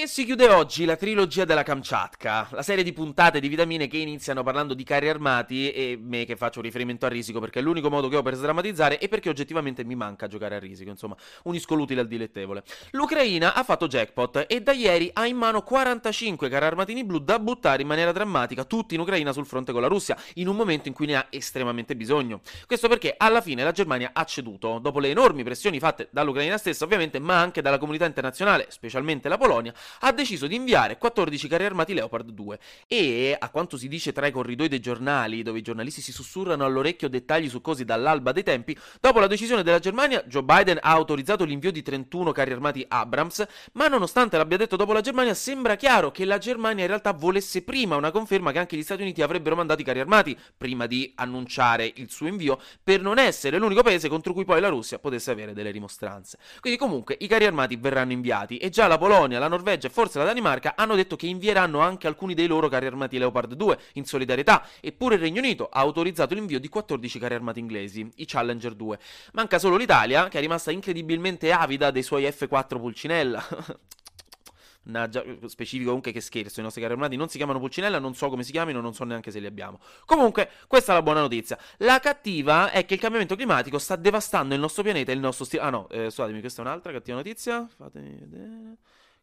E si chiude oggi la trilogia della Kamchatka, la serie di puntate di vitamine che iniziano parlando di carri armati e me che faccio riferimento a risico perché è l'unico modo che ho per sdrammatizzare e perché oggettivamente mi manca giocare a risico, insomma, unisco l'utile al dilettevole. L'Ucraina ha fatto jackpot e da ieri ha in mano 45 carri armatini blu da buttare in maniera drammatica tutti in Ucraina sul fronte con la Russia, in un momento in cui ne ha estremamente bisogno. Questo perché alla fine la Germania ha ceduto, dopo le enormi pressioni fatte dall'Ucraina stessa ovviamente, ma anche dalla comunità internazionale, specialmente la Polonia, ha deciso di inviare 14 carri armati Leopard 2 e, a quanto si dice tra i corridoi dei giornali, dove i giornalisti si sussurrano all'orecchio dettagli su cose dall'alba dei tempi, dopo la decisione della Germania, Joe Biden ha autorizzato l'invio di 31 carri armati Abrams, ma nonostante l'abbia detto dopo la Germania, sembra chiaro che la Germania in realtà volesse prima una conferma che anche gli Stati Uniti avrebbero mandato i carri armati prima di annunciare il suo invio, per non essere l'unico paese contro cui poi la Russia potesse avere delle rimostranze. Quindi comunque i carri armati verranno inviati e già la Polonia, la Norvegia e forse la Danimarca hanno detto che invieranno anche alcuni dei loro carri armati Leopard 2 in solidarietà, eppure il Regno Unito ha autorizzato l'invio di 14 carri armati inglesi, i Challenger 2. Manca solo l'Italia, che è rimasta incredibilmente avida dei suoi F4 Pulcinella. Naggia, specifico comunque che scherzo, i nostri carri armati non si chiamano Pulcinella, non so come si chiamino, non so neanche se li abbiamo. Comunque, questa è la buona notizia. La cattiva è che il cambiamento climatico sta devastando il nostro pianeta e il nostro stile... Ah no, eh, scusatemi, questa è un'altra cattiva notizia. Fatemi vedere...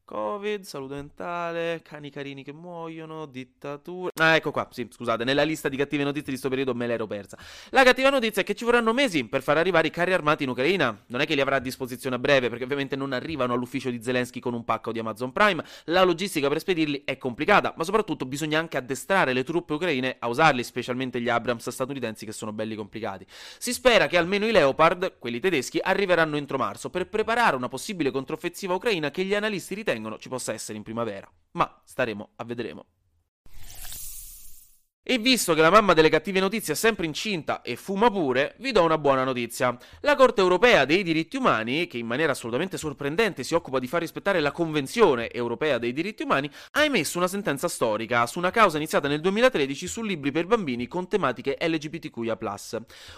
Covid, salute mentale, cani carini che muoiono, dittatura. Ah, ecco qua, sì, scusate, nella lista di cattive notizie di questo periodo me l'ero persa. La cattiva notizia è che ci vorranno mesi per far arrivare i carri armati in Ucraina. Non è che li avrà a disposizione a breve, perché ovviamente non arrivano all'ufficio di Zelensky con un pacco di Amazon Prime. La logistica per spedirli è complicata, ma soprattutto bisogna anche addestrare le truppe ucraine a usarli, specialmente gli Abrams statunitensi che sono belli complicati. Si spera che almeno i Leopard, quelli tedeschi, arriveranno entro marzo per preparare una possibile controffensiva ucraina che gli analisti ritengono ritengono ci possa essere in primavera, ma staremo a vedremo. E visto che la mamma delle cattive notizie è sempre incinta e fuma pure, vi do una buona notizia. La Corte europea dei diritti umani, che in maniera assolutamente sorprendente si occupa di far rispettare la Convenzione europea dei diritti umani, ha emesso una sentenza storica su una causa iniziata nel 2013 su libri per bambini con tematiche LGBTQIA.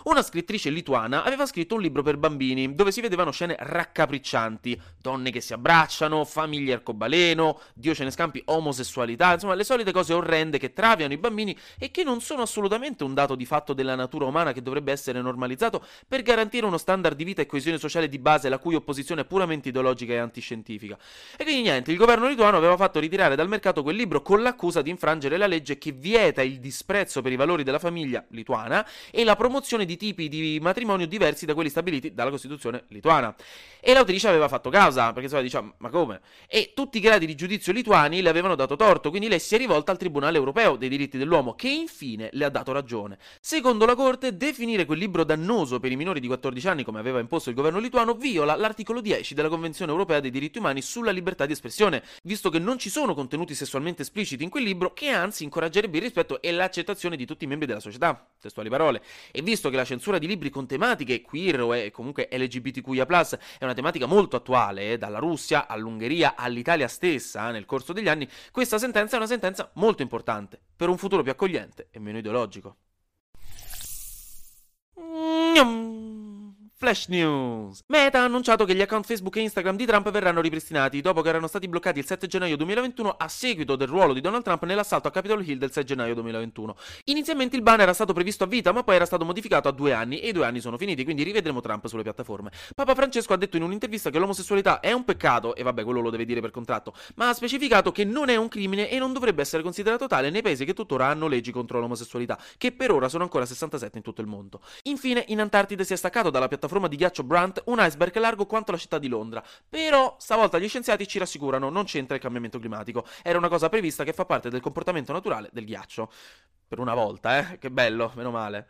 Una scrittrice lituana aveva scritto un libro per bambini dove si vedevano scene raccapriccianti, donne che si abbracciano, famiglie arcobaleno, Dio ce ne scampi, omosessualità, insomma le solite cose orrende che traviano i bambini e che non sono assolutamente un dato di fatto della natura umana che dovrebbe essere normalizzato per garantire uno standard di vita e coesione sociale di base la cui opposizione è puramente ideologica e antiscientifica. E quindi niente, il governo lituano aveva fatto ritirare dal mercato quel libro con l'accusa di infrangere la legge che vieta il disprezzo per i valori della famiglia lituana e la promozione di tipi di matrimonio diversi da quelli stabiliti dalla Costituzione lituana. E l'autrice aveva fatto causa, perché se diceva, ma come? E tutti i gradi di giudizio lituani le avevano dato torto, quindi lei si è rivolta al Tribunale europeo dei diritti dell'uomo, che che infine le ha dato ragione. Secondo la Corte, definire quel libro dannoso per i minori di 14 anni, come aveva imposto il governo lituano, viola l'articolo 10 della Convenzione europea dei diritti umani sulla libertà di espressione, visto che non ci sono contenuti sessualmente espliciti in quel libro, che anzi incoraggerebbe il rispetto e l'accettazione di tutti i membri della società. Testuali parole. E visto che la censura di libri con tematiche queer o comunque LGBTQIA, è una tematica molto attuale, eh, dalla Russia all'Ungheria all'Italia stessa, eh, nel corso degli anni, questa sentenza è una sentenza molto importante per un futuro più accogliente e meno ideologico. Flash News. Meta ha annunciato che gli account Facebook e Instagram di Trump verranno ripristinati dopo che erano stati bloccati il 7 gennaio 2021 a seguito del ruolo di Donald Trump nell'assalto a Capitol Hill del 6 gennaio 2021. Inizialmente il ban era stato previsto a vita, ma poi era stato modificato a due anni e i due anni sono finiti, quindi rivedremo Trump sulle piattaforme. Papa Francesco ha detto in un'intervista che l'omosessualità è un peccato, e vabbè, quello lo deve dire per contratto, ma ha specificato che non è un crimine e non dovrebbe essere considerato tale nei paesi che tuttora hanno leggi contro l'omosessualità, che per ora sono ancora 67 in tutto il mondo. Infine, in Antartide si è staccato dalla piattaforma piattaforma di ghiaccio Brunt un iceberg largo quanto la città di Londra. Però stavolta gli scienziati ci rassicurano, non c'entra il cambiamento climatico. Era una cosa prevista che fa parte del comportamento naturale del ghiaccio. Per una volta, eh? Che bello, meno male.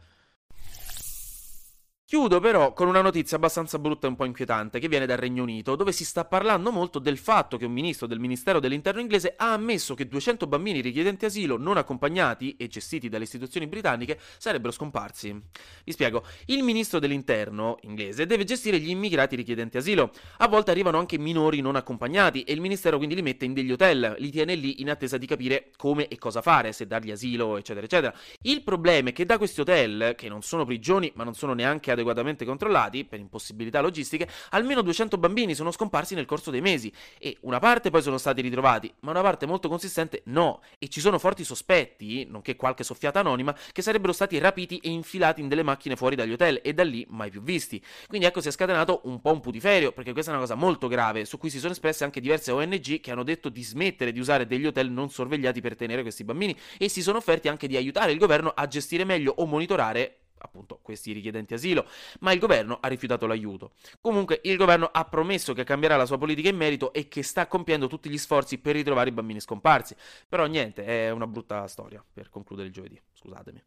Chiudo però con una notizia abbastanza brutta e un po' inquietante che viene dal Regno Unito, dove si sta parlando molto del fatto che un ministro del Ministero dell'Interno inglese ha ammesso che 200 bambini richiedenti asilo non accompagnati e gestiti dalle istituzioni britanniche sarebbero scomparsi. Vi spiego, il ministro dell'Interno inglese deve gestire gli immigrati richiedenti asilo. A volte arrivano anche minori non accompagnati e il ministero quindi li mette in degli hotel, li tiene lì in attesa di capire come e cosa fare, se dargli asilo, eccetera, eccetera. Il problema è che da questi hotel, che non sono prigioni ma non sono neanche adeguatamente controllati, per impossibilità logistiche, almeno 200 bambini sono scomparsi nel corso dei mesi e una parte poi sono stati ritrovati, ma una parte molto consistente no, e ci sono forti sospetti, nonché qualche soffiata anonima, che sarebbero stati rapiti e infilati in delle macchine fuori dagli hotel e da lì mai più visti. Quindi ecco si è scatenato un po' un putiferio, perché questa è una cosa molto grave, su cui si sono espresse anche diverse ONG che hanno detto di smettere di usare degli hotel non sorvegliati per tenere questi bambini e si sono offerti anche di aiutare il governo a gestire meglio o monitorare appunto questi richiedenti asilo, ma il governo ha rifiutato l'aiuto. Comunque il governo ha promesso che cambierà la sua politica in merito e che sta compiendo tutti gli sforzi per ritrovare i bambini scomparsi. Però niente, è una brutta storia per concludere il giovedì, scusatemi.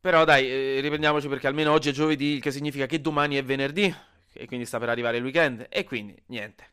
Però dai, eh, riprendiamoci perché almeno oggi è giovedì, il che significa che domani è venerdì e quindi sta per arrivare il weekend e quindi niente.